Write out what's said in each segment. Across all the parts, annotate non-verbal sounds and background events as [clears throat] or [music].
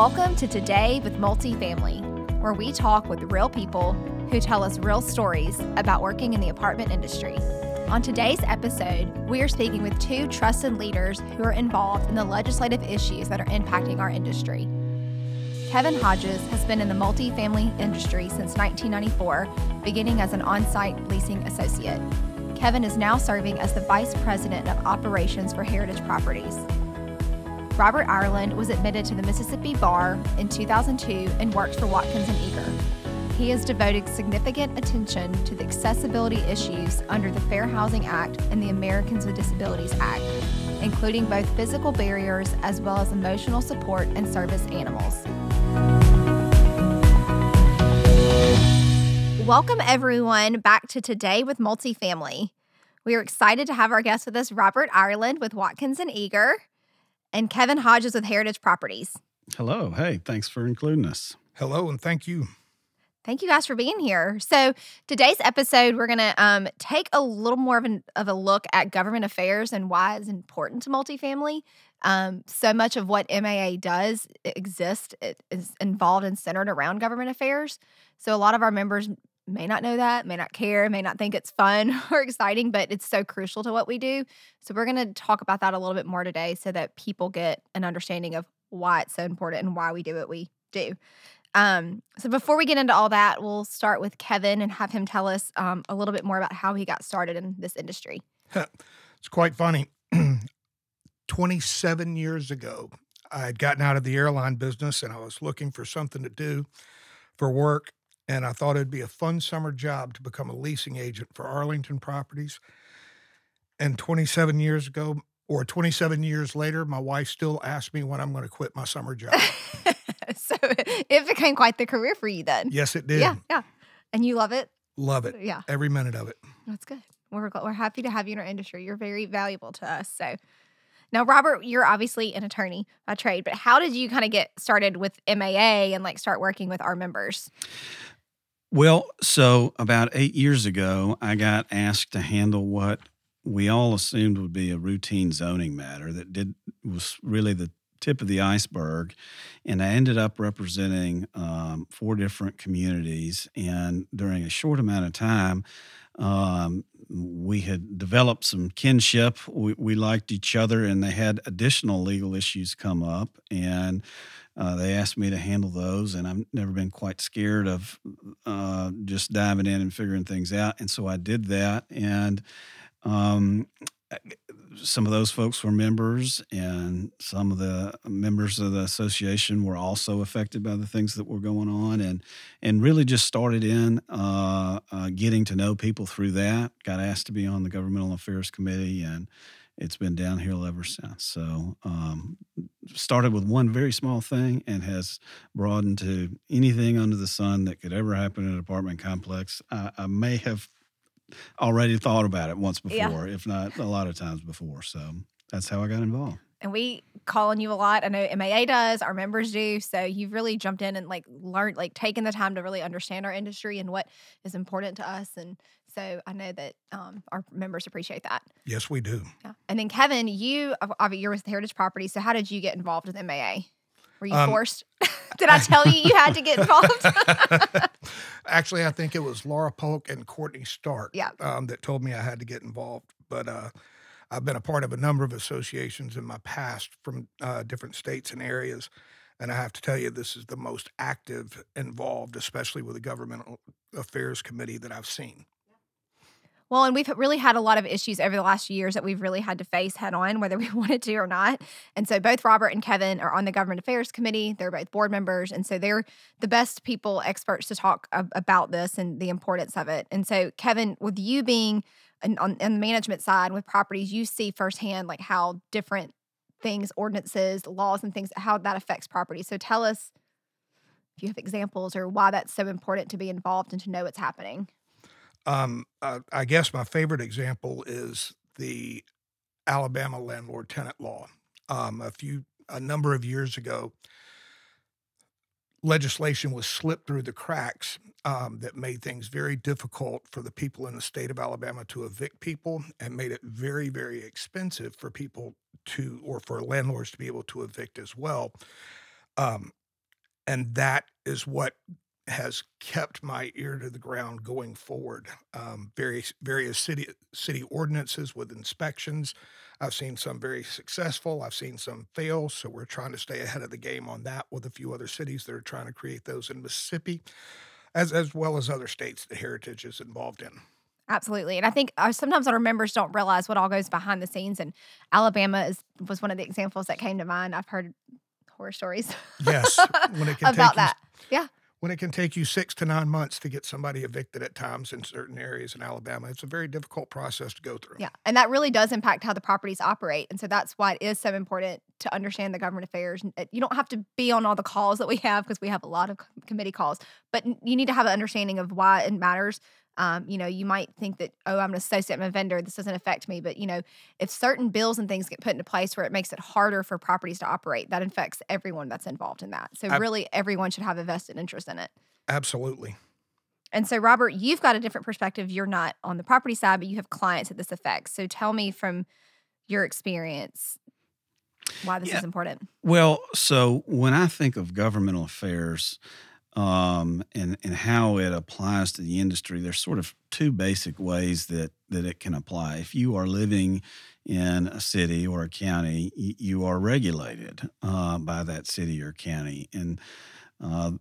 Welcome to Today with Multifamily, where we talk with real people who tell us real stories about working in the apartment industry. On today's episode, we are speaking with two trusted leaders who are involved in the legislative issues that are impacting our industry. Kevin Hodges has been in the multifamily industry since 1994, beginning as an on site leasing associate. Kevin is now serving as the Vice President of Operations for Heritage Properties. Robert Ireland was admitted to the Mississippi Bar in 2002 and worked for Watkins and Eager. He has devoted significant attention to the accessibility issues under the Fair Housing Act and the Americans with Disabilities Act, including both physical barriers as well as emotional support and service animals. Welcome, everyone, back to Today with Multifamily. We are excited to have our guest with us, Robert Ireland with Watkins and Eager, and Kevin Hodges with Heritage Properties. Hello. Hey, thanks for including us. Hello, and thank you. Thank you guys for being here. So today's episode, we're gonna um, take a little more of, an, of a look at government affairs and why it's important to multifamily. Um, so much of what MAA does exist it is involved and centered around government affairs. So a lot of our members may not know that, may not care, may not think it's fun [laughs] or exciting, but it's so crucial to what we do. So we're going to talk about that a little bit more today so that people get an understanding of why it's so important and why we do what we do. Um, so before we get into all that, we'll start with Kevin and have him tell us um, a little bit more about how he got started in this industry. [laughs] it's quite funny. [clears throat] 27 years ago, I had gotten out of the airline business and I was looking for something to do for work. And I thought it'd be a fun summer job to become a leasing agent for Arlington Properties. And 27 years ago, or 27 years later, my wife still asks me when I'm going to quit my summer job. [laughs] so it became quite the career for you then. Yes, it did. Yeah, yeah. And you love it? Love it. Yeah. Every minute of it. That's good. We're, we're happy to have you in our industry. You're very valuable to us. So now, Robert, you're obviously an attorney by trade, but how did you kind of get started with MAA and like start working with our members? Well, so about eight years ago, I got asked to handle what we all assumed would be a routine zoning matter that did was really the tip of the iceberg. And I ended up representing um, four different communities. And during a short amount of time, um, we had developed some kinship. We, we, liked each other, and they had additional legal issues come up. And uh, they asked me to handle those, and I've never been quite scared of uh, just diving in and figuring things out. And so I did that. And um, some of those folks were members, and some of the members of the association were also affected by the things that were going on, and and really just started in uh, uh, getting to know people through that. Got asked to be on the governmental affairs committee, and it's been downhill ever since. So um, started with one very small thing and has broadened to anything under the sun that could ever happen in an apartment complex. I, I may have already thought about it once before, yeah. if not a lot of times before. So that's how I got involved. And we call on you a lot. I know MAA does, our members do. So you've really jumped in and like learned, like taken the time to really understand our industry and what is important to us. And so I know that um, our members appreciate that. Yes, we do. Yeah. And then Kevin, you, you're with Heritage Property. So how did you get involved with MAA? Were you um, forced? [laughs] Did I tell you you had to get involved? [laughs] Actually, I think it was Laura Polk and Courtney Stark yeah. um, that told me I had to get involved. But uh, I've been a part of a number of associations in my past from uh, different states and areas. And I have to tell you, this is the most active involved, especially with the governmental affairs committee that I've seen. Well, and we've really had a lot of issues over the last years that we've really had to face head on, whether we [laughs] wanted to or not. And so both Robert and Kevin are on the Government Affairs Committee. They're both board members. And so they're the best people, experts to talk about this and the importance of it. And so, Kevin, with you being on, on, on the management side with properties, you see firsthand like how different things, ordinances, laws, and things, how that affects property. So tell us if you have examples or why that's so important to be involved and to know what's happening. Um, uh, I guess my favorite example is the Alabama landlord tenant law. Um, a few, a number of years ago, legislation was slipped through the cracks um, that made things very difficult for the people in the state of Alabama to evict people and made it very, very expensive for people to, or for landlords to be able to evict as well. Um, and that is what has kept my ear to the ground going forward. Um, various various city city ordinances with inspections. I've seen some very successful. I've seen some fail. So we're trying to stay ahead of the game on that with a few other cities that are trying to create those in Mississippi, as as well as other states that Heritage is involved in. Absolutely. And I think uh, sometimes our members don't realize what all goes behind the scenes. And Alabama is was one of the examples that came to mind. I've heard horror stories. Yes, when it can [laughs] about take you, that. Yeah. When it can take you six to nine months to get somebody evicted at times in certain areas in Alabama, it's a very difficult process to go through. Yeah. And that really does impact how the properties operate. And so that's why it is so important to understand the government affairs. Uh, You don't have to be on all the calls that we have because we have a lot of committee calls, but you need to have an understanding of why it matters. Um, you know, you might think that, oh, I'm an associate, I'm a vendor, this doesn't affect me. But, you know, if certain bills and things get put into place where it makes it harder for properties to operate, that affects everyone that's involved in that. So, Ab- really, everyone should have a vested interest in it. Absolutely. And so, Robert, you've got a different perspective. You're not on the property side, but you have clients that this affects. So, tell me from your experience why this Yeah. is important. Well, so when I think of governmental affairs um, and and how it applies to the industry, there's sort of two basic ways that that it can apply. If you are living in a city or a county, y- you are regulated uh, by that city or county, and uh,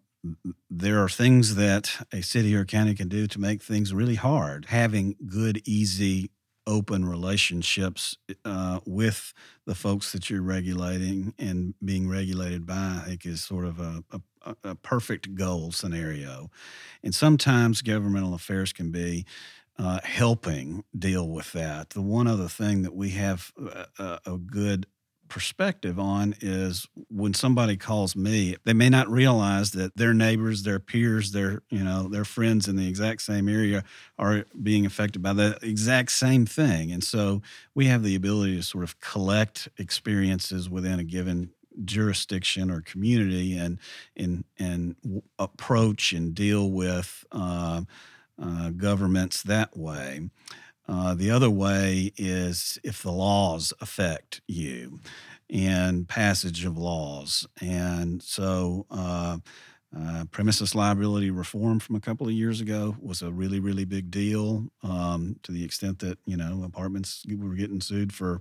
there are things that a city or county can do to make things really hard. Having good, easy, open relationships uh, with the folks that you're regulating and being regulated by, I think, is sort of a, a, a perfect goal scenario. And sometimes governmental affairs can be uh, helping deal with that. The one other thing that we have a, a good perspective on is when somebody calls me they may not realize that their neighbors their peers their you know their friends in the exact same area are being affected by the exact same thing. And so we have the ability to sort of collect experiences within a given jurisdiction or community and and and approach and deal with uh, uh, governments that way uh, the other way is if the laws affect you and passage of laws. And so, uh, uh, premises liability reform from a couple of years ago was a really, really big deal um, to the extent that, you know, apartments were getting sued for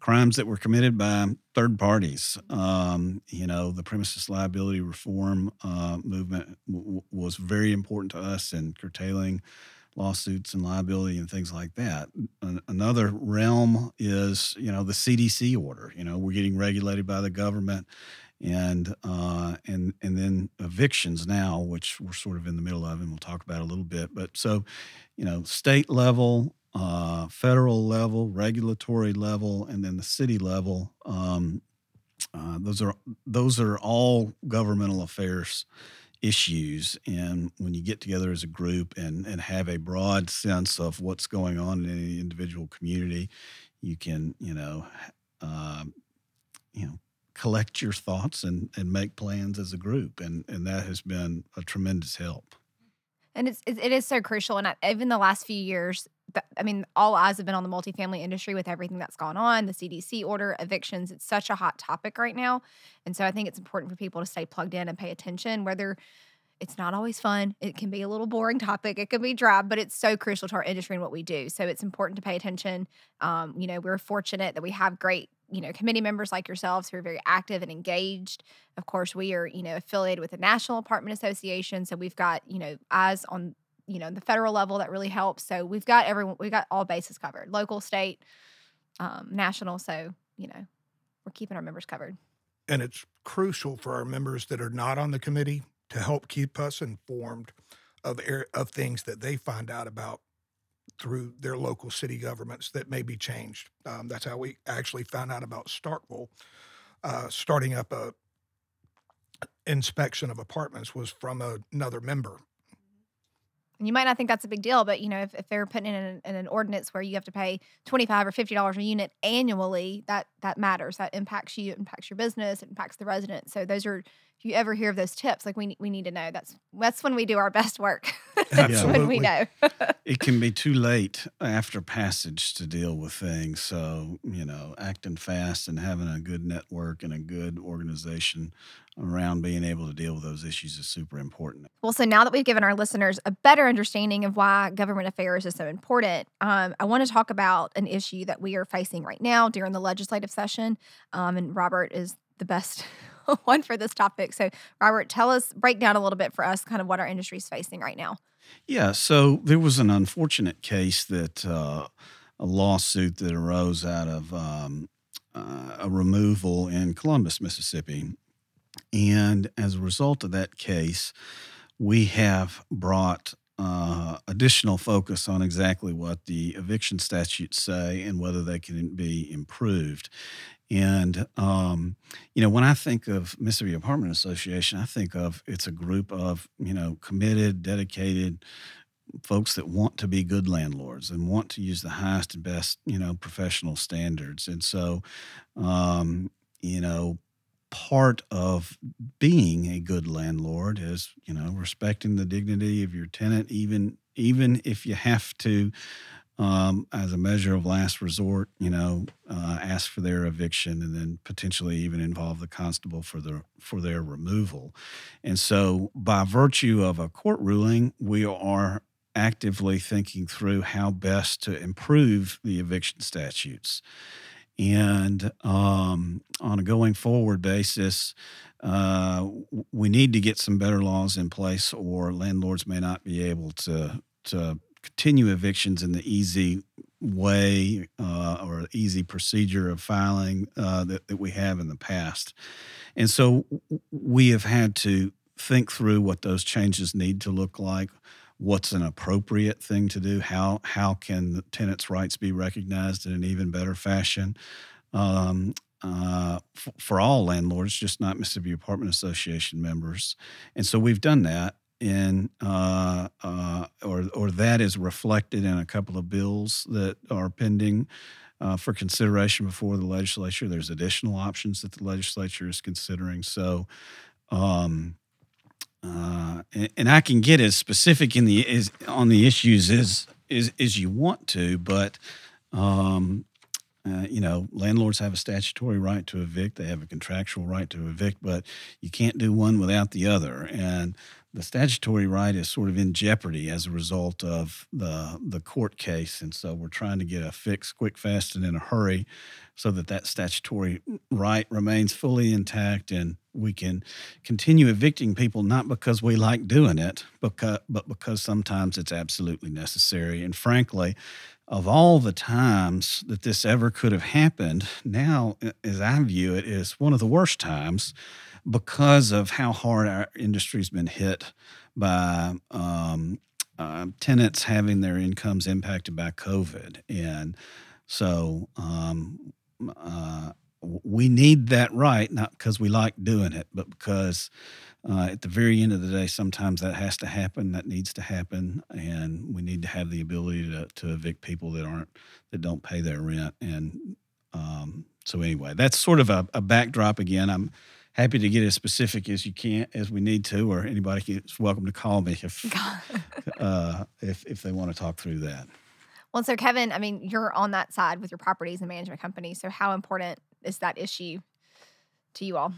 crimes that were committed by third parties. Um, you know, the premises liability reform uh, movement w- was very important to us in curtailing lawsuits and liability and things like that. An- Another realm is, you know, the CDC order. You know, we're getting regulated by the government, and uh, and and then evictions now, which we're sort of in the middle of, and we'll talk about a little bit. But so, you know, state level, uh, federal level, regulatory level, and then the city level. Um, uh, those are those are all governmental affairs issues and when you get together as a group and and have a broad sense of what's going on in any individual community you can you know um, you know collect your thoughts and and make plans as a group and and that has been a tremendous help And it's it, is so crucial. And I, even the last few years, I mean, all eyes have been on the multifamily industry with everything that's gone on, the CDC order, evictions. It's such a hot topic right now, and so I think it's important for people to stay plugged in and pay attention. Whether it's not always fun, it can be a little boring topic, it can be dry, but it's so crucial to our industry and what we do. So it's important to pay attention. Um, you know, we're fortunate that we have great you know committee members like yourselves who are very active and engaged of course we are you know affiliated with the national apartment association so we've got you know eyes on you know the federal level that really helps so we've got everyone we've got all bases covered local state um, national so you know we're keeping our members covered And it's crucial for our members that are not on the committee to help keep us informed of of things that they find out about through their local city governments that may be changed. Um, that's how we actually found out about Starkville uh, starting up a inspection of apartments was from a, another member. And you might not think that's a big deal but you know if, if they're putting in an, in an ordinance where you have to pay 25 or 50 dollars a unit annually that that matters that impacts you it impacts your business it impacts the residents. so those are you ever hear of those tips, like we we need to know. That's that's when we do our best work. [laughs] that's when we know. [laughs] it can be too late after passage to deal with things. So you know, acting fast and having a good network and a good organization around being able to deal with those issues is super important. Well, so now that we've given our listeners a better understanding of why government affairs is so important, um, I want to talk about an issue that we are facing right now during the legislative session. Um, and Robert is the best [laughs] one for this topic. So, Robert, tell us, break down a little bit for us, kind of what our industry is facing right now. Yeah. So, there was an unfortunate case that uh, a lawsuit that arose out of um, uh, a removal in Columbus, Mississippi. And as a result of that case, we have brought uh, additional focus on exactly what the eviction statutes say and whether they can be improved. And um, you know, when I think of Mississippi Apartment Association, I think of it's a group of you know committed, dedicated folks that want to be good landlords and want to use the highest and best you know professional standards. And so, um, you know, part of being a good landlord is you know respecting the dignity of your tenant, even even if you have to um, as a measure of last resort, you know, uh, ask for their eviction and then potentially even involve the constable for the for their removal. And so, by virtue of a court ruling, we are actively thinking through how best to improve the eviction statutes. And um, on a going forward basis, uh, we need to get some better laws in place, or landlords may not be able to to continue evictions in the easy way uh, or easy procedure of filing uh, that, that we have in the past. And so we have had to think through what those changes need to look like. What's an appropriate thing to do? How how can tenants' rights be recognized in an even better fashion? Um, uh, f- for all landlords, just not Mississippi Apartment Association members. And so we've done that in uh, uh, or or that is reflected in a couple of bills that are pending uh, for consideration before the legislature. There's additional options that the legislature is considering. So. Um, uh, and, and, I can get as specific in the is on the issues as as, as you want to, but um, uh, you know, landlords have a statutory right to evict. They have a contractual right to evict, but you can't do one without the other. And the statutory right is sort of in jeopardy as a result of the the court case, and so we're trying to get a fix quick, fast, and in a hurry, so that that statutory right remains fully intact, and we can continue evicting people not because we like doing it, because but because sometimes it's absolutely necessary. And frankly, of all the times that this ever could have happened, now as I view it, is one of the worst times because of how hard our industry's been hit by um, uh, tenants having their incomes impacted by COVID. And so um, uh, we need that right, not because we like doing it, but because uh, at the very end of the day, sometimes that has to happen. That needs to happen, and we need to have the ability to, to evict people that aren't that don't pay their rent. And um, so, anyway, that's sort of a, a backdrop. Again, I'm happy to get as specific as you can as we need to, or anybody is welcome to call me if [laughs] uh, if if they want to talk through that. Well, so Kevin, I mean, you're on that side with your properties and management company. So, how important is that issue to you all?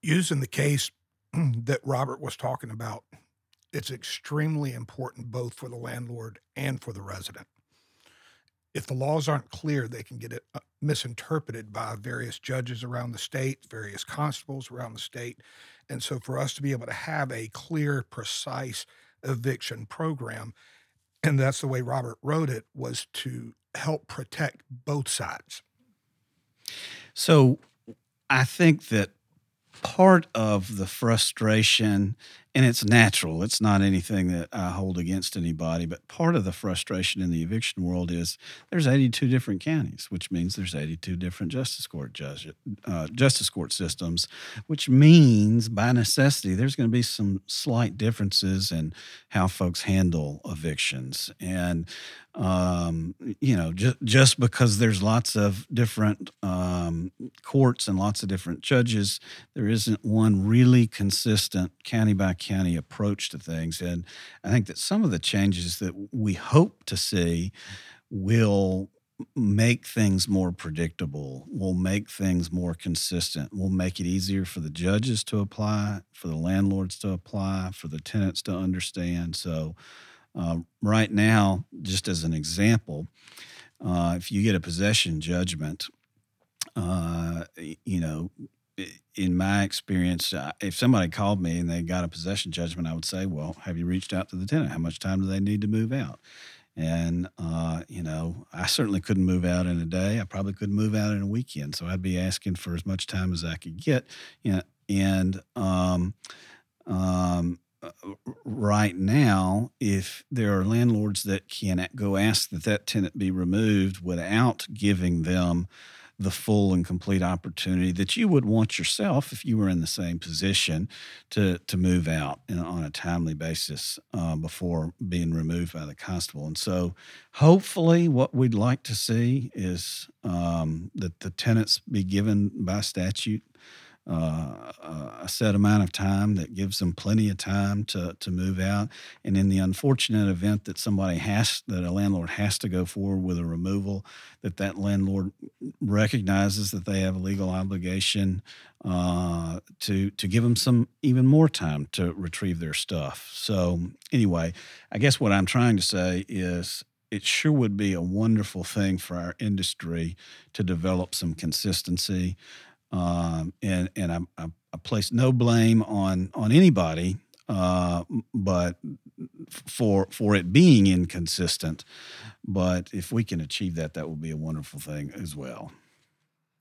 Using the case [clears throat] that Robert was talking about, it's extremely important both for the landlord and for the resident if the laws aren't clear, they can get it uh, misinterpreted by various judges around the state, various constables around the state. And so, for us to be able to have a clear, precise eviction program, and that's the way Robert wrote it, was to help protect both sides. So, I think that part of the frustration and it's natural. It's not anything that I hold against anybody. But part of the frustration in the eviction world is there's 82 different counties, which means there's 82 different justice court judge, uh, justice court systems, which means by necessity there's going to be some slight differences in how folks handle evictions. And um, you know, just just because there's lots of different um, courts and lots of different judges, there isn't one really consistent county by county approach to things. And I think that some of the changes that we hope to see will make things more predictable, will make things more consistent, will make it easier for the judges to apply, for the landlords to apply, for the tenants to understand. So uh, right now, just as an example, uh, if you get a possession judgment, uh, you know, in my experience, uh, if somebody called me and they got a possession judgment, I would say, "Well, have you reached out to the tenant? How much time do they need to move out?" And uh, you know, I certainly couldn't move out in a day. I probably couldn't move out in a weekend, so I'd be asking for as much time as I could get. You know, and um, um, right now, if there are landlords that can go ask that that tenant be removed without giving them the full and complete opportunity that you would want yourself if you were in the same position to to move out in, on a timely basis uh, before being removed by the constable. And so, hopefully, what we'd like to see is um, that the tenants be given by statute uh, a set amount of time that gives them plenty of time to, to move out. And in the unfortunate event that somebody has, that a landlord has to go forward with a removal, that that landlord recognizes that they have a legal obligation uh, to to give them some even more time to retrieve their stuff. So anyway, I guess what I'm trying to say is it sure would be a wonderful thing for our industry to develop some consistency um, and and I, I, I, place no blame on on anybody, uh, but for for it being inconsistent. But if we can achieve that, that will be a wonderful thing as well.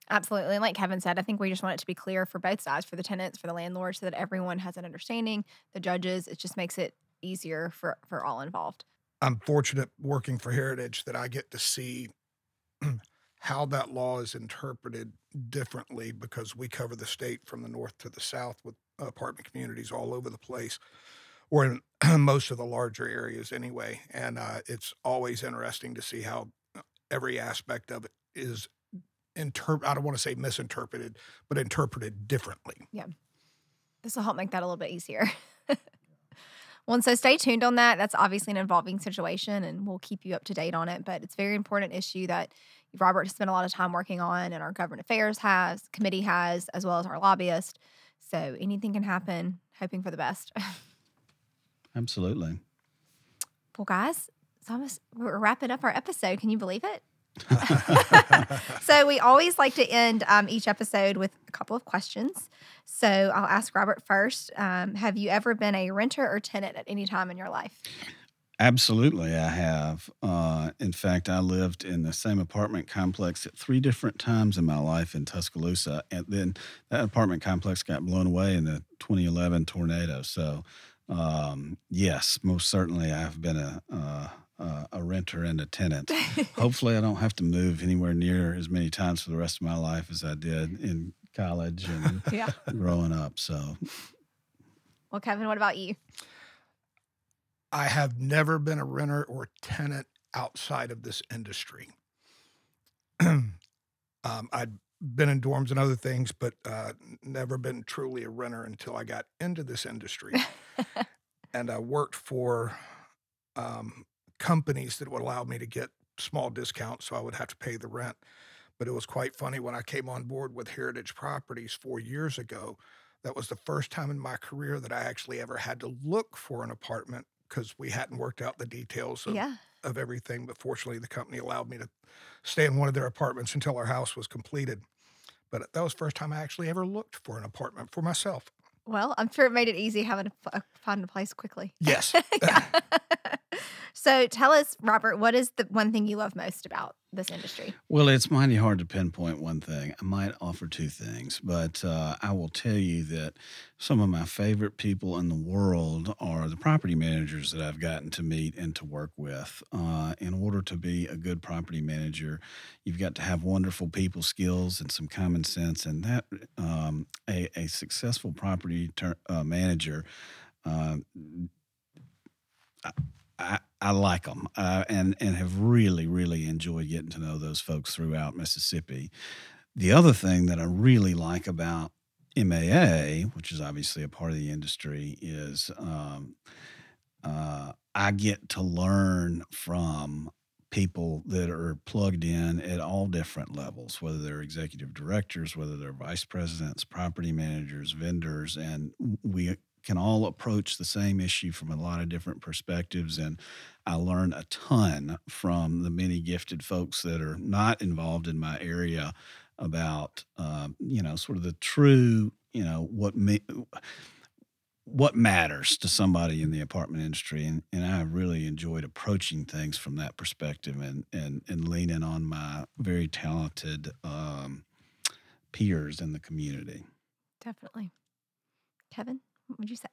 Absolutely. And like Kevin said, I think we just want it to be clear for both sides, for the tenants, for the landlords, so that everyone has an understanding. The judges, it just makes it easier for for all involved. I'm fortunate working for Heritage that I get to see [clears throat] how that law is interpreted differently because we cover the state from the north to the south with apartment communities all over the place. Or in [clears throat] most of the larger areas anyway and uh, it's always interesting to see how uh, every aspect of it is inter- i don't want to say misinterpreted but interpreted differently. Yeah. This will help make that a little bit easier. [laughs] Well and so stay tuned on that. That's obviously an evolving situation and we'll keep you up to date on it but it's a very important issue that Robert has spent a lot of time working on, and our government affairs has, committee has, as well as our lobbyist. So anything can happen. Hoping for the best. Absolutely. Well, guys, it's almost we're wrapping up our episode. Can you believe it? [laughs] so we always like to end um, each episode with a couple of questions. So I'll ask Robert first. Um, have you ever been a renter or tenant at any time in your life? Absolutely, I have. Uh, in fact, I lived in the same apartment complex at three different times in my life in Tuscaloosa, and then that apartment complex got blown away in the 2011 tornado. So, um, yes, most certainly, I've been a uh, uh, a renter and a tenant. [laughs] Hopefully, I don't have to move anywhere near as many times for the rest of my life as I did in college and yeah. growing up. So, well, Kevin, what about you? I have never been a renter or tenant outside of this industry. [clears throat] um, I'd been in dorms and other things, but uh, never been truly a renter until I got into this industry. and I worked for um, companies that would allow me to get small discounts, so I would have to pay the rent. But it was quite funny when I came on board with Heritage Properties four years ago. That was the first time in my career that I actually ever had to look for an apartment because we hadn't worked out the details of, yeah. of everything. But fortunately, the company allowed me to stay in one of their apartments until our house was completed. But that was the first time I actually ever looked for an apartment for myself. Well, I'm sure it made it easy having to uh, find a place quickly. Yes. [laughs] [laughs] So tell us, Robert, what is the one thing you love most about this industry? Well, it's mighty hard to pinpoint one thing. I might offer two things, but uh, I will tell you that some of my favorite people in the world are the property managers that I've gotten to meet and to work with. Uh, in order to be a good property manager, you've got to have wonderful people skills and some common sense, and that um, a, a successful property ter- uh, manager. Uh, I, I like them uh, and and have really really enjoyed getting to know those folks throughout Mississippi. The other thing that I really like about MAA, which is obviously a part of the industry, is um, uh, I get to learn from people that are plugged in at all different levels, whether they're executive directors, whether they're vice presidents, property managers, vendors, and we can all approach the same issue from a lot of different perspectives. And I learn a ton from the many gifted folks that are not involved in my area about, uh, you know, sort of the true, you know, what me. What matters to somebody in the apartment industry, and, and I really enjoyed approaching things from that perspective, and and and leaning on my very talented um, peers in the community. Definitely, Kevin. What would you say?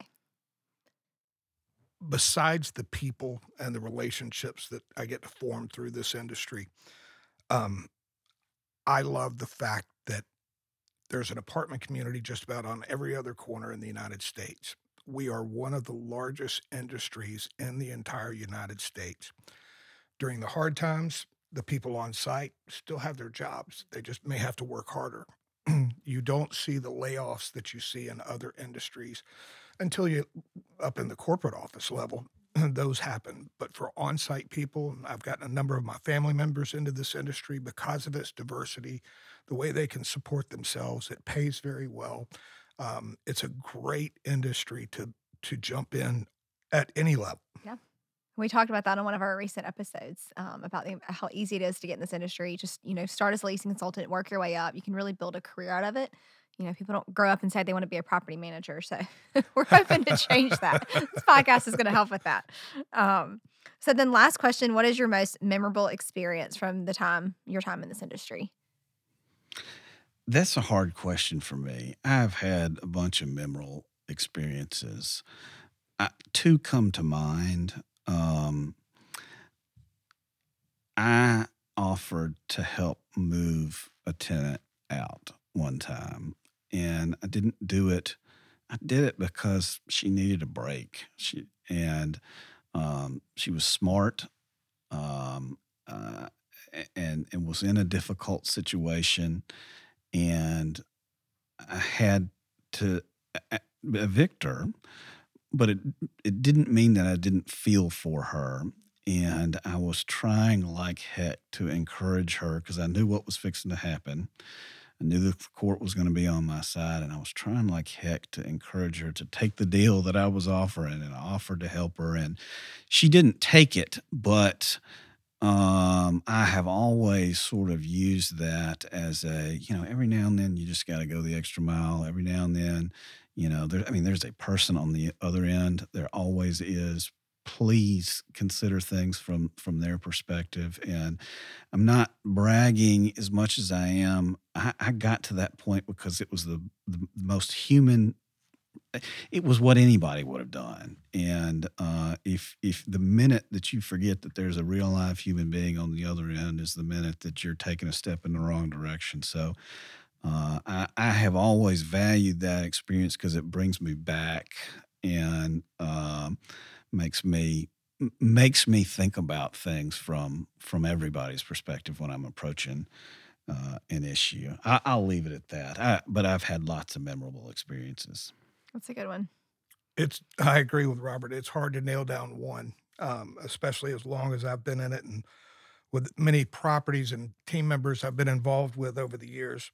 Besides the people and the relationships that I get to form through this industry, um, I love the fact that there's an apartment community just about on every other corner in the United States. We are one of the largest industries in the entire United States. During the hard times, the people on site still have their jobs. They just may have to work harder. [clears throat] you don't see the layoffs that you see in other industries until you up in the corporate office level [clears throat] those happen. But for on-site people i've gotten a number of my family members into this industry because of its diversity the way they can support themselves it pays very well. Um, it's a great industry to to jump in at any level. Yeah we talked about that on one of our recent episodes um, about the, how easy it is to get in this industry. Just you know, start as a leasing consultant, work your way up. You can really build a career out of it. You know, people don't grow up and say they want to be a property manager. So [laughs] we're hoping to change that. [laughs] this podcast is going to help with that. Um, so then, last question: What is your most memorable experience from the time your time in this industry? That's a hard question for me. I've had a bunch of memorable experiences. I, two come to mind. Um, I offered to help move a tenant out one time, and I didn't do it. I did it because she needed a break. She and um, she was smart, um, uh, and and was in a difficult situation, and I had to evict her but it it didn't mean that I didn't feel for her. And I was trying like heck to encourage her because I knew what was fixing to happen. I knew the court was going to be on my side, and I was trying like heck to encourage her to take the deal that I was offering, and I offered to help her, and she didn't take it. But um, I have always sort of used that as a, you know, every now and then you just got to go the extra mile. Every now and then you know, there, I mean, there's a person on the other end. There always is. Please consider things from from their perspective. And I'm not bragging as much as I am. I, I got to that point because it was the, the most human it was what anybody would have done. And uh, if if the minute that you forget that there's a real live human being on the other end is the minute that you're taking a step in the wrong direction. So uh, I, I, have always valued that experience because it brings me back and um, makes me makes me think about things from from everybody's perspective when I'm approaching uh, an issue. I, will leave it at that. I, but I've had lots of memorable experiences. That's a good one. It's I agree with Robert. It's hard to nail down one, um, especially as long as I've been in it and with many properties and team members I've been involved with over the years.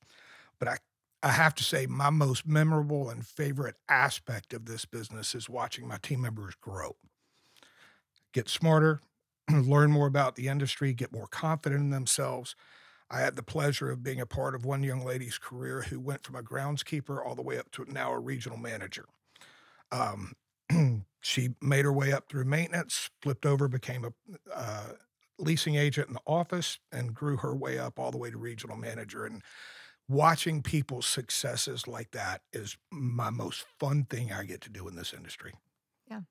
But I, I have to say, my most memorable and favorite aspect of this business is watching my team members grow, get smarter, [clears throat] learn more about the industry, get more confident in themselves. I had the pleasure of being a part of one young lady's career who went from a groundskeeper all the way up to now a regional manager. Um, [clears throat] She made her way up through maintenance, flipped over, became a uh, leasing agent in the office, and grew her way up all the way to regional manager. And watching people's successes like that is my most fun thing I get to do in this industry. Yeah.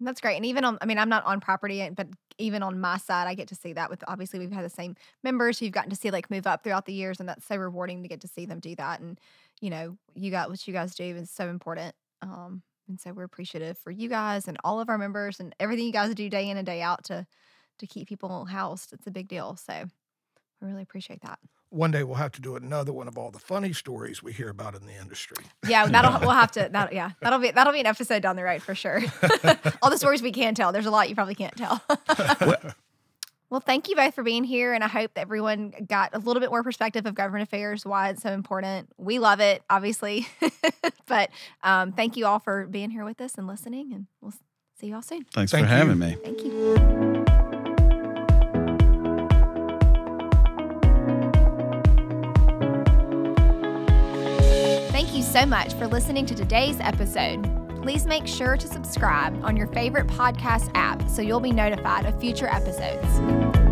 That's great. And even on, I mean, I'm not on property, but even on my side, I get to see that with obviously we've had the same members who've gotten to see like move up throughout the years. And that's so rewarding to get to see them do that. And, you know, you got what you guys do is so important. Um, and so we're appreciative for you guys and all of our members and everything you guys do day in and day out to to keep people housed. It's a big deal. So I really appreciate that. One day we'll have to do another one of all the funny stories we hear about in the industry. Yeah, [laughs] that'll we'll have to. That yeah, that'll be that'll be an episode down the road for sure. [laughs] All the stories we can tell. There's a lot you probably can't tell. [laughs] well, thank you both for being here, and I hope that everyone got a little bit more perspective of government affairs, why it's so important. We love it, obviously, but um, thank you all for being here with us and listening, and we'll see you all soon. Thanks Thank for you. having me. Thank you. Thank you so much for listening to today's episode. Please make sure to subscribe on your favorite podcast app so you'll be notified of future episodes.